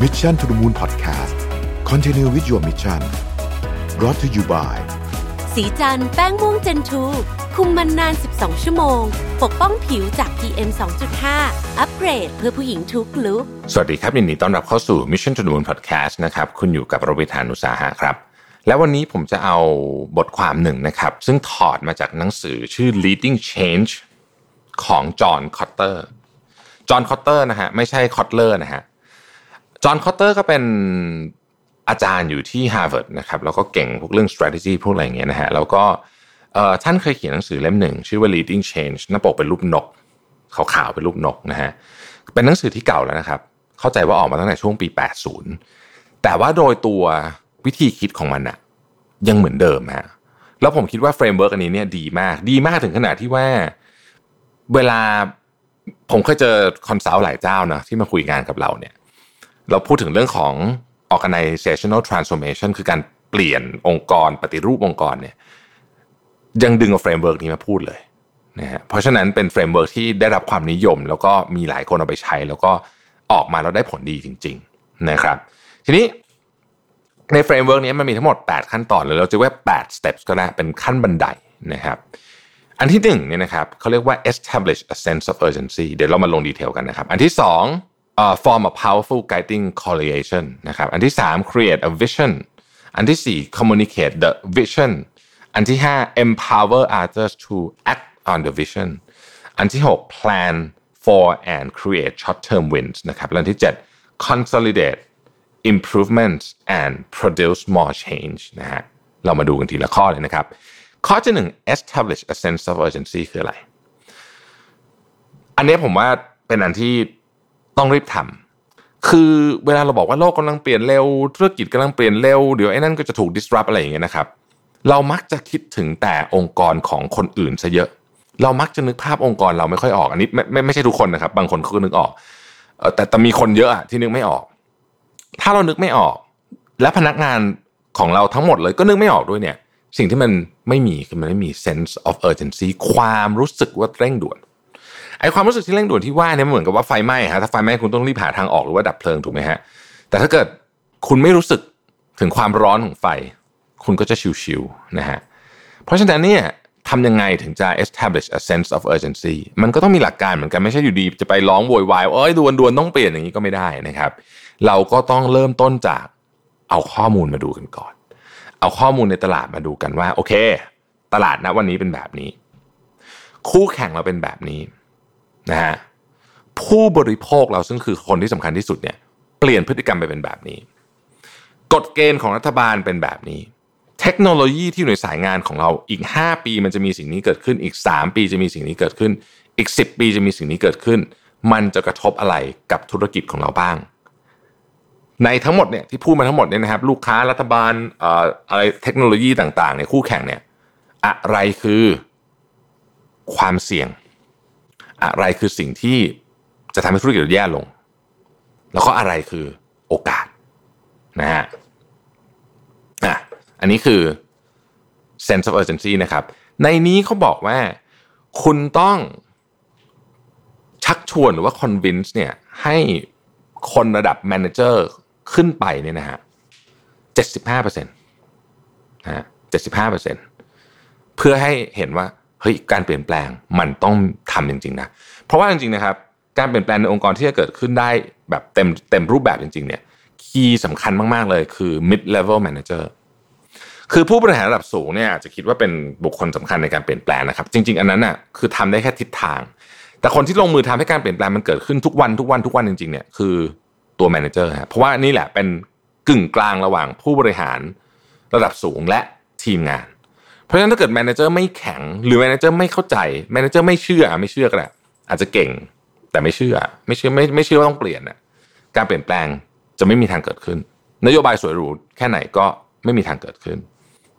Mission to the Moon Podcast Continue with your mission brought to you by สีจันแป้งม่วงเจนทูคุมมันนาน 12 ชั่วโมง ปกป้องผิวจาก PM 2.5 อัปเกรดเพื่อผู้หญิงทุกลุกสวัสดีครับยินดีต้อนรับเข้าสู่ Mission to the Moon Podcast นะครับ คุณอยู่กับโรบิทานุสาหะครับ และวันนี้ผมจะเอาบทความหนึ่งนะครับ ซึ่งถอดมาจากหนังสือชื่อ Leading Change ของจอห์นคอตเตอร์จอห์นคอตเตอร์นะฮะไม่ใช่คอตเลอร์นะฮะ จอห์นคอตเตอร์ก็เป็นอาจารย์อยู่ที่ Harvard นะครับแล้วก็เก่งพวกเรื่อง strategy พวกอะไรอย่างเงี้ยนะฮะแล้วก็ท่านเคยเขียนหนังสือเล่มหนึ่ง ชื่อว่า Leading Change หน้าปกเป็นรูปนกขาวๆเป็นรูปนกนะฮะเป็นหนังสือที่เก่าแล้วนะครับ เข้าใจว่าออกมาตั้งแต่ช่วงปี 80 แต่ว่าโดยตัววิธีคิดของมันอะยังเหมือนเดิมฮะแล้วผมคิดว่า framework อันนี้เนี่ยดีมาก ดีมากถึงขนาดที่ว่าเวลาผมเคยเจอ consult หลายเจ้านะที่มาคุยงานกับเราเนี่ย เราพูดถึงเรื่องของ organizational transformation คือการเปลี่ยนองค์กรปฏิรูปองค์กรเนี่ยยังดึงเอา framework นี้มาพูดเลยนะฮะเพราะฉะนั้นเป็น framework ที่ได้รับความนิยม แล้วก็มีหลายคนเอาไปใช้ แล้วก็ออกมาแล้วได้ผลดีจริง ๆนะครับ ทีนี้ใน framework นี้มันมีทั้งหมด 8 ขั้นตอนหรือเราจะเรียกว่า8 steps ก็ได้เป็นขั้นบันไดนะครับ อันที่1เนี่ยนะครับเขาเรียกว่า establish a sense of urgency เดี๋ยวเรามาลงดีเทลกันนะครับ อันที่ 2 uh, form a powerful guiding coalition นะครับอันที่สาม create a vision อันที่สี่ communicate the vision อันที่ห้า empower others to act on the vision อันที่หก plan for and create short term wins นะครับและอันที่เจ็ด consolidate improvements and produce more change นะฮะเรามาดูกันทีละข้อเลยนะครับ ข้อที่หนึ่ง establish a sense of urgency คืออะไร อันนี้ผมว่าเป็นอันที่ ต้องรีบทำคือเวลาเราบอกว่าโลกกำลังเปลี่ยนเร็วธุรกิจกำลังเปลี่ยนเร็วเดี๋ยวไอ้นั่นก็จะถูก disrupt อะไรอย่างเงี้ยนะครับ เรามักจะคิดถึงแต่องค์กรของคนอื่นซะเยอะ เรามักจะนึกภาพองค์กรเราไม่ค่อยออกอันนี้ไม่ไม่ไม่ใช่ทุกคนนะครับ บางคนเขาก็นึกออกแต่แต่มีคนเยอะอะที่นึกไม่ออก ถ้าเรานึกไม่ออก และพนักงานของเราทั้งหมดเลยก็นึกไม่ออกด้วยเนี่ย สิ่งที่มันไม่มีคือมันไม่มี sense of urgency ความรู้สึกว่าเร่งด่วน ไอความรู้สึกที่เร่งด่วนที่ว่าเนี่ยมันเหมือนกับว่าไฟไหม้ฮะถ้าไฟไหม้คุณต้องรีบหาทางออกหรือว่าดับเพลิงถูกไหมฮะแต่ถ้าเกิดคุณไม่รู้สึกถึงความร้อนของไฟ คุณก็จะชิวๆนะฮะเพราะฉะนั้นเนี่ยทำยังไงถึงจะ establish a sense of urgency มันก็ต้องมีหลักการเหมือนกันไม่ใช่อยู่ดี จะไปร้องโวยวายเอ้ยด่วนด่วนๆต้องเปลี่ยนอย่างนี้ก็ไม่ได้นะครับ เราก็ต้องเริ่มต้นจากเอาข้อมูลมาดูกันก่อน เอาข้อมูลในตลาดมาดูกันว่า โอเค ตลาดณวันนี้เป็นแบบนี้ คู่แข่งเราเป็นแบบนี้ นะฮะผู้บริโภคเราซึ่งคือคนที่สำคัญที่สุดเนี่ยเปลี่ยนพฤติกรรมไปเป็นแบบนี้ กฎเกณฑ์ของรัฐบาลเป็นแบบนี้ เทคโนโลยีที่อยู่ในสายงานของเราอีก 5 ปีมันจะมีสิ่งนี้เกิดขึ้นอีก 3 ปีจะมีสิ่งนี้เกิดขึ้น อีก 10 ปีจะมีสิ่งนี้เกิดขึ้น มันจะกระทบอะไรกับธุรกิจของเราบ้าง ในทั้งหมดเนี่ยที่พูดมาทั้งหมดเนี่ยนะครับ ลูกค้ารัฐบาลเอ่ออะไรเทคโนโลยีต่างๆเนี่ยคู่แข่งเนี่ยอะไรคือความเสี่ยง อะไรคือสิ่งที่จะทำให้ธุรกิจเราแย่ลง แล้วก็อะไรคือโอกาสนะฮะอะอันนี้คือ sense of urgency นะครับ ในนี้เขาบอกว่าคุณต้องชักชวนหรือว่า convince เนี่ยให้คนระดับ manager ขึ้นไปเนี่ยนะฮะ75%นะฮะ75%เพื่อให้เห็นว่า เฮ้ยการเปลี่ยนแปลงมันต้องทำจริงๆนะเพราะว่าจริงๆนะครับ การเปลี่ยนแปลงในองค์กรที่จะเกิดขึ้นได้แบบเต็มเต็มรูปแบบจริง ๆ เนี่ยคีย์สำคัญมากๆเลยคือ mid level manager คือผู้บริหารระดับสูงเนี่ยอาจจะคิดว่าเป็นบุคคลสำคัญในการเปลี่ยนแปลงนะครับ จริง ๆ อันนั้นน่ะคือทำได้แค่ทิศทาง แต่คนที่ลงมือทำให้การเปลี่ยนแปลงมันเกิดขึ้นทุกวันทุกวันทุกวันจริง ๆ เนี่ยคือตัว manager ฮะเพราะว่านี่แหละเป็นกึ่งกลางระหว่างผู้บริหารระดับสูงและทีมงาน เพราะฉะนั้นถ้าเกิด manager ไม่แข็ง หรือ manager ไม่เข้าใจ manager ไม่เชื่อไม่เชื่อก็ได้อาจจะเก่ง แต่ไม่เชื่อ ไม่เชื่อไม่ไม่เชื่อว่าต้องเปลี่ยนน่ะการเปลี่ยนแปลงจะไม่มีทางเกิดขึ้น นโยบายสวยหรูแค่ไหนก็ไม่มีทางเกิดขึ้น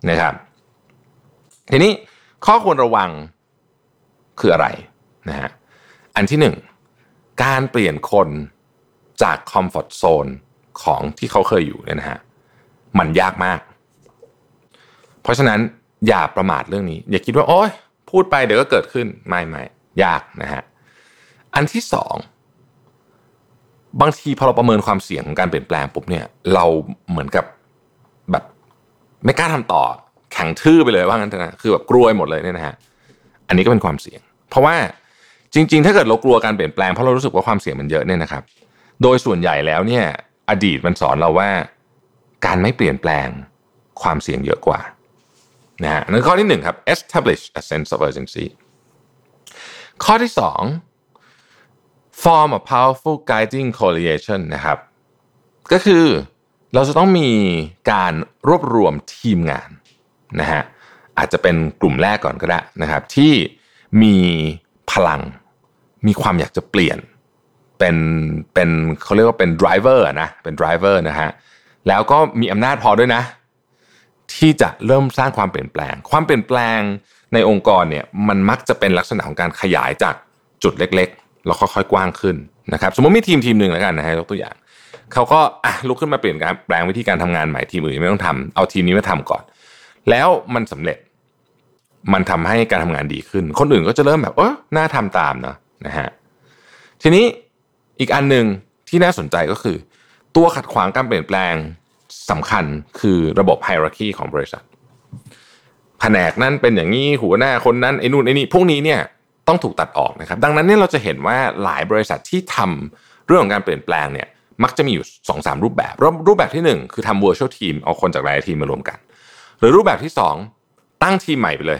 นะครับ ทีนี้ข้อควรระวังคืออะไรนะฮะอันที่หนึ่งการเปลี่ยนคนจากคอมฟอร์ทโซนของที่เขาเคยอยู่เนี่ยนะฮะมันยากมาก เพราะฉะนั้น อย่าประมาทเรื่องนี้ อย่าคิดว่าโอ๊ยพูดไปเดี๋ยวก็เกิดขึ้นไม่ไม่ยากนะฮะอันที่สองบางทีพอเราประเมินความเสี่ยงของการเปลี่ยนแปลงปุ๊บเนี่ย เราเหมือนกับแบบไม่กล้าทำต่อแข็งทื่อไปเลยว่างั้นเถอะนะคือแบบกลัวหมดเลยเนี่ยนะฮะอันนี้ก็เป็นความเสี่ยง เพราะว่าจริง ๆ ถ้าเกิดเรากลัวการเปลี่ยนแปลงเพราะเรารู้สึกว่าความเสี่ยงมันเยอะเนี่ยนะครับ โดยส่วนใหญ่แล้วเนี่ย อดีตมันสอนเราว่า การไม่เปลี่ยนแปลงความเสี่ยงเยอะกว่า นะฮะนั่นข้อที่หนึ่งครับ establish a sense of urgency ข้อที่สอง form a powerful guiding coalition นะครับ ก็คือเราจะต้องมีการรวบรวมทีมงานนะฮะอาจจะเป็นกลุ่มแรกก่อนก็ได้นะครับ ที่มีพลังมีความอยากจะเปลี่ยนเป็นเป็นเขาเรียกว่าเป็น driver นะเป็น driver นะฮะแล้วก็มีอำนาจพอด้วยนะ ที่จะเริ่มสร้างความเปลี่ยนแปลง ความเปลี่ยนแปลงในองค์กรเนี่ยมันมักจะเป็นลักษณะของการขยายจากจุดเล็กๆแล้วค่อยๆกว้างขึ้นนะครับ สมมติมีทีมทีมหนึ่งแล้วกันนะฮะยกตัวอย่างเขาก็อะลุกขึ้นมาเปลี่ยนการแปลงวิธีการทำงานใหม่ทีมอื่นไม่ต้องทำเอาทีมนี้มาทำก่อน แล้วมันสำเร็จ มันทำให้การทำงานดีขึ้น คนอื่นก็จะเริ่มแบบเออน่าทำตามเนาะนะฮะทีนี้อีกอันหนึ่งที่น่าสนใจก็คือ ตัวขัดขวางการเปลี่ยนแปลง สำคัญคือระบบไฮรักีของบริษัท แผนกนั้นเป็นอย่างนี้หัวหน้าคนนั้นไอ้นู่นไอ้นี่พวกนี้เนี่ยต้องถูกตัดออกนะครับ ดังนั้นเนี่ยเราจะเห็นว่าหลายบริษัทที่ทำเรื่องของการเปลี่ยนแปลงเนี่ยมักจะมีอยู่2อสรูปแบบ รูปแบบที่ 1 คือทำ virtual team เอาคนจากหลายทีมมารวมกัน หรือรูปแบบที่ 2 ตั้งทีมใหม่ไปเลย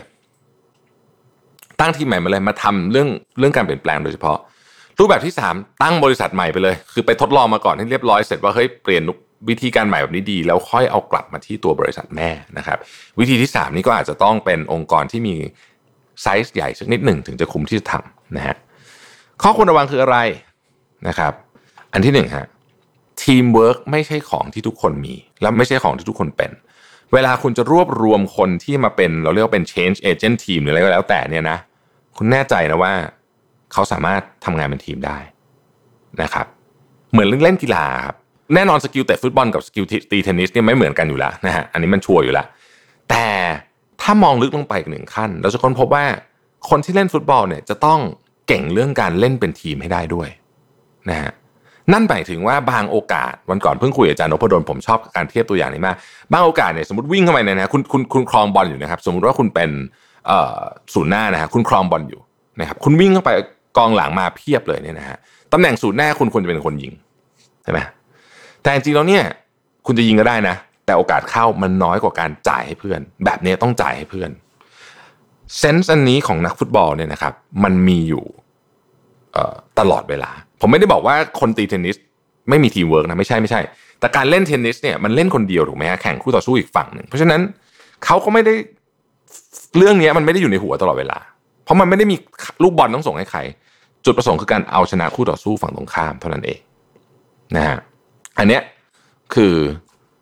ตั้งทีมใหม่มาเลยมาทำเรื่องเรื่องการเปลี่ยนแปลงโดยเฉพาะ รูปแบบที่ 3 ตั้งบริษัทใหม่ไปเลย คือไปทดลองมาก่อนให้เรียบร้อยเสร็จว่าเฮ้ยเปลี่ยน วิธีการใหม่แบบนี้ดี แล้วค่อยเอากลับมาที่ตัวบริษัทแม่นะครับ วิธีที่ 3 นี้ก็อาจจะต้องเป็นองค์กรที่มีไซส์ใหญ่สักนิดหนึ่งถึงจะคุ้มที่จะทำนะฮะข้อควรระวังคืออะไรนะครับ อันที่หนึ่งฮะทีมเวิร์กไม่ใช่ของที่ทุกคนมี และไม่ใช่ของที่ทุกคนเป็น เวลาคุณจะรวบรวมคนที่มาเป็นเราเรียกว่าเป็น change agent team หรืออะไรก็แล้วแต่เนี่ยนะคุณแน่ใจนะว่าเขาสามารถทำงานเป็นทีมได้นะครับ เหมือนเล่นกีฬาครับ แน่นอน skill เตะฟุตบอลกับ skill ตีเทนนิสเนี่ยไม่เหมือนกันอยู่แล้วนะฮะอันนี้มันชัวร์อยู่แล้ว แต่ถ้ามองลึกลงไปอีกหนึ่งขั้น เราจะค้นพบว่าคนที่เล่นฟุตบอลเนี่ยจะต้องเก่งเรื่องการเล่นเป็นทีมให้ได้ด้วยนะฮะนั่นหมายถึงว่าบางโอกาสวันก่อนเพิ่งคุยกับอาจารย์นพดลผมชอบการเทียบตัวอย่างนี้มากบางโอกาสเนี่ยสมมติวิ่งเข้าไปเนี่ยนะคุณคุณคุณครองบอลอยู่นะครับ สมมติว่าคุณเป็นศูนย์หน้านะฮะคุณครองบอลอยู่นะครับคุณวิ่งเข้าไปกองหลังมาเพียบเลยเนี่ยนะฮะตำแหน่งศูนย์หน้าคุณควรจะเป็นคนยิงใช่ไหม แต่จริงแล้วเนี่ย คุณจะยิงก็ได้นะ แต่โอกาสเข้ามันน้อยกว่าการจ่ายให้เพื่อน แบบนี้ต้องจ่ายให้เพื่อน sense อันนี้ของนักฟุตบอลเนี่ยนะครับ มันมีอยู่ตลอดเวลา ผมไม่ได้บอกว่าคนตีเทนนิสไม่มีทีมเวิร์กนะไม่ใช่ไม่ใช่ แต่การเล่นเทนนิสเนี่ยมันเล่นคนเดียวถูกไหมฮะแข่งคู่ต่อสู้อีกฝั่งหนึ่งเพราะฉะนั้นเขาก็ไม่ได้เรื่องนี้มันไม่ได้อยู่ในหัวตลอดเวลา เพราะมันไม่ได้มีลูกบอลต้องส่งให้ใคร จุดประสงค์คือการเอาชนะคู่ต่อสู้ฝั่งตรงข้ามเท่านั้นเองนะฮะ อันเนี้ยคือ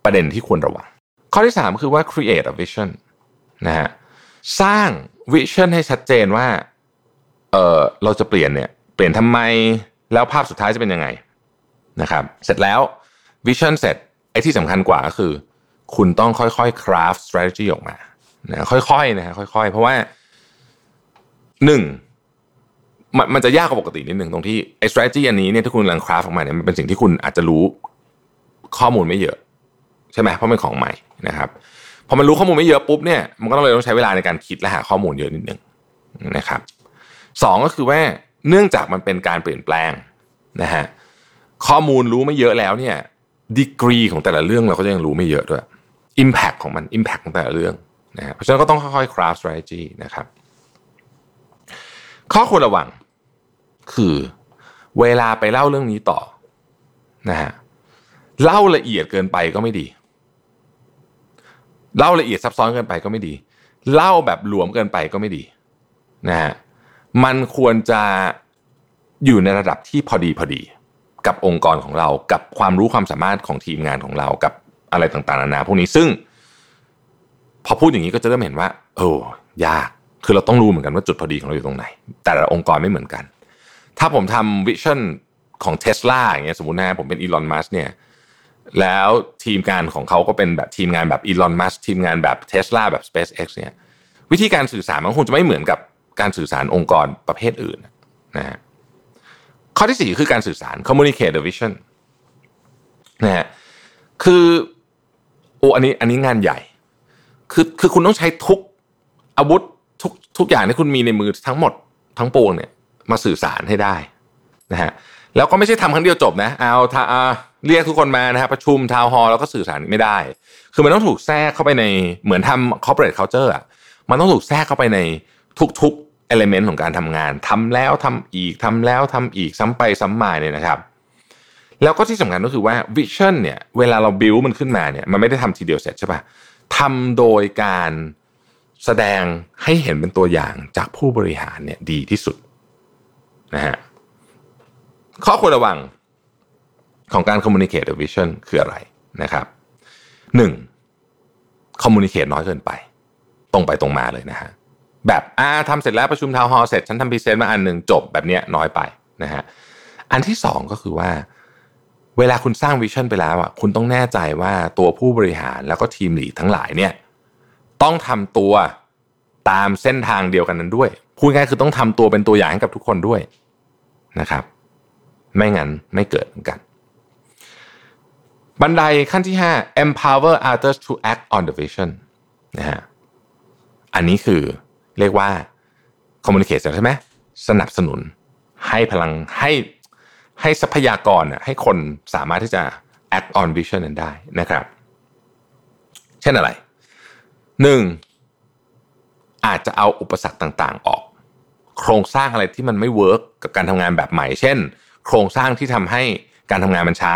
ประเด็นที่ควรระวัง ข้อที่สามคือว่า create a vision นะฮะสร้างวิชั่นให้ชัดเจนว่าเออเราจะเปลี่ยนเนี่ยเปลี่ยนทำไมแล้วภาพสุดท้ายจะเป็นยังไงนะครับเสร็จแล้ววิชั่นเสร็จไอ้ที่สำคัญกว่าก็คือ คุณต้องค่อยๆ craft strategy ออกมานะค่อยๆนะฮะค่อยๆ เพราะว่าหนึ่งมันมันจะยากกว่าปกตินิดหนึ่งตรงที่ไอ้ strategy อันนี้เนี่ยที่คุณกำลัง craft ออกมาเนี่ยมันเป็นสิ่งที่คุณอาจจะรู้ ข้อมูลไม่เยอะ ใช่ไหมเพราะเป็นของใหม่นะครับพอมันรู้ข้อมูลไม่เยอะปุ๊บเนี่ยมันก็ต้องเลยต้องใช้เวลาในการคิดและหาข้อมูลเยอะนิดนึงนะครับสองก็คือว่าเนื่องจากมันเป็นการเปลี่ยนแปลงนะฮะข้อมูลรู้ไม่เยอะแล้วเนี่ยดีกรีของแต่ละเรื่องเราก็ยังรู้ไม่เยอะด้วย Impact ของมัน Impact ของแต่ละเรื่องนะฮะเพราะฉะนั้นก็ต้องค่อยๆ craft strategy นะครับ ข้อควรระวังคือเวลาไปเล่าเรื่องนี้ต่อนะฮะ เล่าละเอียดเกินไปก็ไม่ดี เล่าละเอียดซับซ้อนเกินไปก็ไม่ดี เล่าแบบหลวมเกินไปก็ไม่ดีนะฮะมันควรจะอยู่ในระดับที่พอดีพอดี กับองค์กรของเรากับความรู้ความสามารถของทีมงานของเรากับอะไรต่างๆนานาพวกนี้ซึ่ง พอพูดอย่างนี้ก็จะเริ่มเห็นว่า โอ้ยากคือเราต้องรู้เหมือนกันว่าจุดพอดีของเราอยู่ตรงไหน แต่ละองค์กรไม่เหมือนกัน ถ้าผมทำวิชั่นของเทสลาอย่างเงี้ยสมมตินะผมเป็นอีลอนมัสเนี่ย แล้วทีมงานของเขาก็เป็นแบบทีมงานแบบอีลอนมัสทีมงานแบบเทสลาแบบ SpaceX เนี่ยวิธีการสื่อสารมันคงจะไม่เหมือนกับการสื่อสารองค์กรประเภทอื่นนะฮะข้อที่สี่คือการสื่อสาร communicate the vision นะฮะคือโอ้อันนี้อันนี้งานใหญ่ คือคือคุณต้องใช้ทุกอาวุธทุกทุกอย่างที่คุณมีในมือทั้งหมดทั้งปวงเนี่ยมาสื่อสารให้ได้นะฮะ แล้วก็ไม่ใช่ทำครั้งเดียวจบนะเอาถ้าเรียกทุกคนมานะฮะประชุมทาวน์ฮอลแล้วก็สื่อสารไม่ได้ คือมันต้องถูกแทรกเข้าไปในเหมือนทำ corporate culture อะมันต้องถูกแทรกเข้าไปในทุกๆ element ของการทำงานทำแล้วทำอีกทำแล้วทำอีกซ้ำไปซ้ำมาเนี่ยนะครับ แล้วก็ที่สำคัญก็คือว่า vision เนี่ยเวลาเรา build มันขึ้นมาเนี่ยมันไม่ได้ทำทีเดียวเสร็จใช่ปะทำโดยการแสดงให้เห็นเป็นตัวอย่างจากผู้บริหารเนี่ยดีที่สุดนะฮะ ข้อควรระวังของการ communicate the vision คืออะไรนะครับหนึ่ง communicate น้อยเกินไป ตรงไปตรงมาเลยนะฮะแบบอ่าทำเสร็จแล้วประชุม town hall เสร็จฉันทำ present มาอันหนึ่งจบแบบเนี้ยน้อยไปนะฮะอันที่สองก็คือว่า เวลาคุณสร้าง vision ไปแล้วอะคุณต้องแน่ใจว่าตัวผู้บริหารแล้วก็ทีม lead ทั้งหลายเนี่ยต้องทำตัวตามเส้นทางเดียวกันนั้นด้วยพูดง่ายคือต้องทำตัวเป็นตัวอย่างให้กับทุกคนด้วยนะครับ ไม่งั้นไม่เกิดเหมือนกัน บันไดขั้นที่ 5 empower others to act on the vision นะฮะอันนี้คือเรียกว่า communicate ใช่ไหมสนับสนุนให้พลังให้ให้ทรัพยากรให้คนสามารถที่จะ act on vision นั้นได้นะครับ เช่นอะไรหนึ่งอาจจะเอาอุปสรรคต่างๆออก โครงสร้างอะไรที่มันไม่เวิร์กกับการทำงานแบบใหม่ เช่น โครงสร้างที่ทำให้การทำงานมันช้า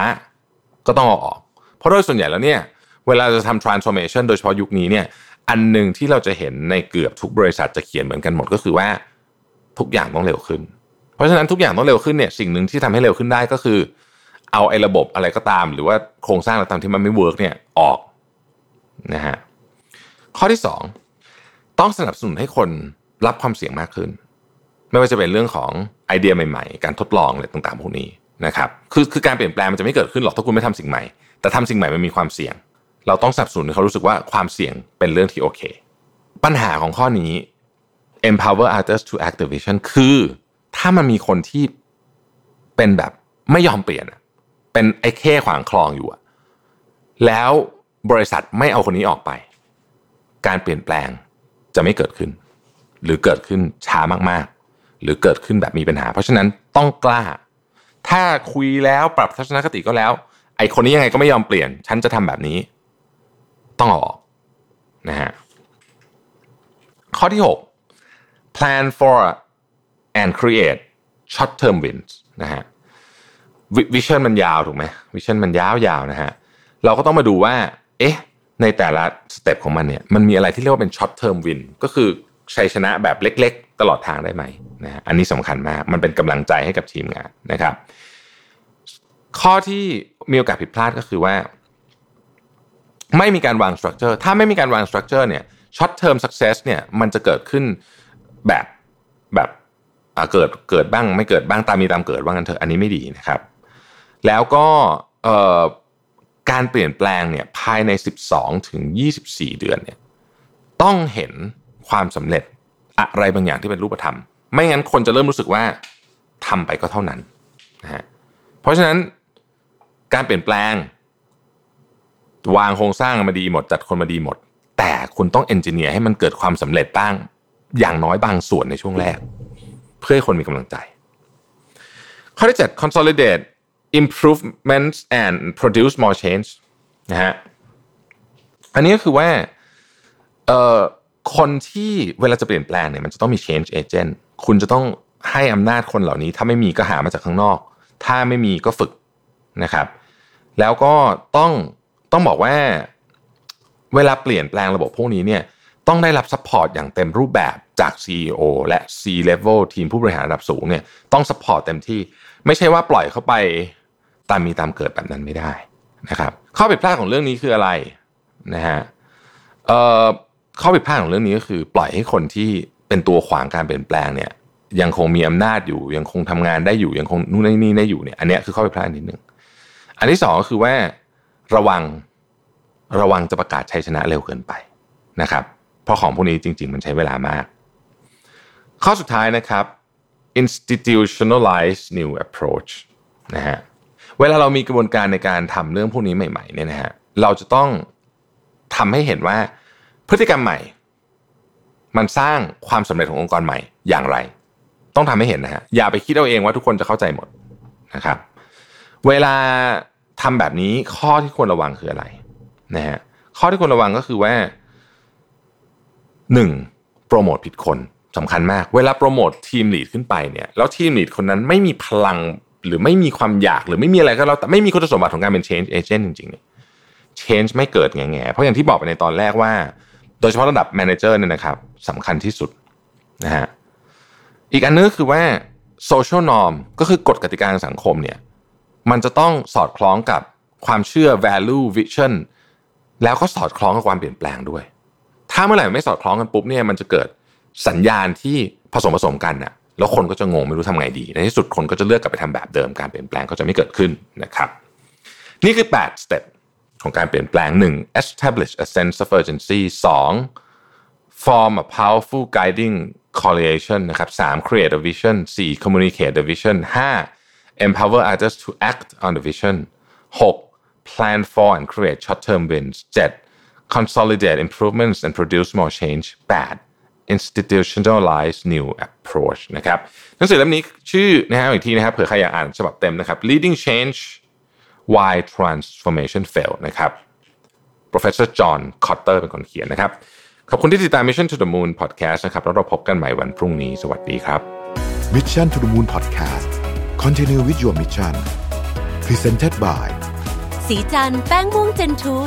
ก็ต้องเอาออก เพราะโดยส่วนใหญ่แล้วเนี่ยเวลาจะทำ transformation โดยเฉพาะยุคนี้เนี่ยอันหนึ่งที่เราจะเห็นในเกือบทุกบริษัทจะเขียนเหมือนกันหมดก็คือว่าทุกอย่างต้องเร็วขึ้น เพราะฉะนั้นทุกอย่างต้องเร็วขึ้นเนี่ยสิ่งหนึ่งที่ทำให้เร็วขึ้นได้ก็คือ เอาไอ้ระบบอะไรก็ตาม หรือว่าโครงสร้างอะไรตามที่มันไม่ work เนี่ยออกนะฮะข้อที่สองต้องสนับสนุนให้คนรับความเสี่ยงมากขึ้น ไม่ว่าจะเป็นเรื่องของ ไอเดียใหม่ๆ การทดลองอะไรต่างๆพวกนี้นะครับคือคือการเปลี่ยนแปลงมันจะไม่เกิดขึ้นหรอกถ้าคุณไม่ทำสิ่งใหม่ แต่ทำสิ่งใหม่มันมีความเสี่ยง เราต้องสนับสนุนให้เขารู้สึกว่าความเสี่ยงเป็นเรื่องที่โอเค ปัญหาของข้อนี้ empower others to act the vision คือถ้ามันมีคนที่เป็นแบบไม่ยอมเปลี่ยนเป็นไอ้แค่ขวางคลองอยู่แล้วบริษัทไม่เอาคนนี้ออกไป การเปลี่ยนแปลงจะไม่เกิดขึ้น หรือเกิดขึ้นช้ามากๆ หรือเกิดขึ้นแบบมีปัญหา เพราะฉะนั้นต้องกล้า ถ้าคุยแล้วปรับทัศนคติก็แล้ว ไอคนนี้ยังไงก็ไม่ยอมเปลี่ยน ฉันจะทำแบบนี้ ต้องออกนะฮะข้อที่ 6 plan for and create short term wins นะฮะ vision มันยาวถูกไหม vision มันยาวๆนะฮะเราก็ต้องมาดูว่า เอ๊ะ ในแต่ละ step ของมันเนี่ย มันมีอะไรที่เรียกว่าเป็น short term win ก็คือชัยชนะแบบเล็ก ตลอดทางได้ไหมนะฮะอันนี้สำคัญมาก มันเป็นกำลังใจให้กับทีมงานนะครับ ข้อที่มีโอกาสผิดพลาดก็คือว่า ไม่มีการวาง structure ถ้าไม่มีการวาง structure เนี่ย short term success เนี่ยมันจะเกิดขึ้นแบบแบบเกิดเกิดบ้างไม่เกิดบ้างตามมีตามเกิดว่างั้นเถอะอันนี้ไม่ดีนะครับ แล้วก็การเปลี่ยนแปลงเนี่ยภายใน 12 ถึง 24 เดือนเนี่ยต้องเห็นความสำเร็จ อะไรบางอย่างที่เป็นรูปธรรม ไม่งั้นคนจะเริ่มรู้สึกว่าทำไปก็เท่านั้นนะฮะเพราะฉะนั้นการเปลี่ยนแปลง วางโครงสร้างมาดีหมด จัดคนมาดีหมด แต่คุณต้องเอนจิเนียร์ให้มันเกิดความสำเร็จบ้าง อย่างน้อยบางส่วนในช่วงแรก เพื่อให้คนมีกำลังใจ ข้อที่ 7 consolidate improvements and produce more change นะฮะอันนี้ก็คือว่าเอ่อ คนที่เวลาจะเปลี่ยนแปลงเนี่ยมันจะต้องมี change agent คุณจะต้องให้อำนาจคนเหล่านี้ ถ้าไม่มีก็หามาจากข้างนอก ถ้าไม่มีก็ฝึกนะครับ แล้วก็ต้องต้องบอกว่า เวลาเปลี่ยนแปลงระบบพวกนี้เนี่ยต้องได้รับ support อย่างเต็มรูปแบบจาก CEO และ C level ทีมผู้บริหารระดับสูงเนี่ยต้อง support เต็มที่ ไม่ใช่ว่าปล่อยเขาไปตามมีตามเกิดแบบนั้นไม่ได้นะครับข้อผิดพลาดของเรื่องนี้คืออะไรนะฮะเอ่อ ข้อผิดพลาดของเรื่องนี้ก็คือ ปล่อยให้คนที่เป็นตัวขวางการเปลี่ยนแปลงเนี่ย ยังคงมีอำนาจอยู่ ยังคงทำงานได้อยู่ยังคงนู่นนี่ได้อยู่เนี่ยอันนี้คือข้อผิดพลาดนิดหนึ่งอันที่สองก็คือว่าระวังระวังจะประกาศชัยชนะเร็วเกินไปนะครับ เพราะของพวกนี้จริง ๆ มันใช้เวลามาก ข้อสุดท้ายนะครับ institutionalize new approach นะฮะเวลาเรามีกระบวนการในการทำเรื่องพวกนี้ใหม่ๆเนี่ยนะฮะเราจะต้องทำให้เห็นว่า พฤติกรรมใหม่ มันสร้างความสำเร็จขององค์กรใหม่อย่างไร ต้องทำให้เห็นนะฮะอย่าไปคิดเอาเองว่าทุกคนจะเข้าใจหมดนะครับ เวลาทำแบบนี้ข้อที่ควรระวังคืออะไรนะฮะข้อที่ควรระวังก็คือว่าหนึ่งโปรโมทผิดคนสำคัญมาก เวลาโปรโมททีมลีดขึ้นไปเนี่ยแล้วทีมลีดคนนั้นไม่มีพลังหรือไม่มีความอยากหรือไม่มีอะไรก็แล้วแต่ไม่มีคุณสมบัติของการเป็น change agent จริงๆเนี่ย change ไม่เกิดแง่ๆเพราะอย่างที่บอกไปในตอนแรกว่า โดยเฉพาะระดับ manager เนี่ยนะครับสำคัญที่สุดนะฮะอีกอันนึงคือว่า social norm ก็คือกฎกติกาสังคมเนี่ยมันจะต้องสอดคล้องกับความเชื่อ value vision แล้วก็สอดคล้องกับความเปลี่ยนแปลงด้วย ถ้าเมื่อไหร่ไม่สอดคล้องกันปุ๊บเนี่ยมันจะเกิดสัญญาณที่ผสมผสมกันน่ะแล้วคนก็จะงงไม่รู้ทำไงดี ในที่สุดคนก็จะเลือกกลับไปทำแบบเดิมการเปลี่ยนแปลงก็จะไม่เกิดขึ้นนะครับ นี่คือ8 step ของการเปลี่ยนแปลง 1. establish a sense of urgency 2. form a powerful guiding correlation นะครับ 3. create a vision 4. communicate the vision 5. empower others to act on the vision 6. plan for and create short-term wins 7. consolidate improvements and produce more change 8. institutionalize new approach นะครับหนังสือเล่มนี้ชื่อนะฮะอีกทีนะครับเผื่อใครอยากอ่านฉบับเต็มนะครับ leading change why transformation fail นะครับ professor John Cotter เป็นคนเขียนนะครับ ขอบคุณที่ติดตาม Mission to the Moon Podcast นะครับ แล้วเราพบกันใหม่วันพรุ่งนี้ สวัสดีครับ Mission to the Moon Podcast Continue with your mission Presented by สีจันแป้งม่วงเจนทู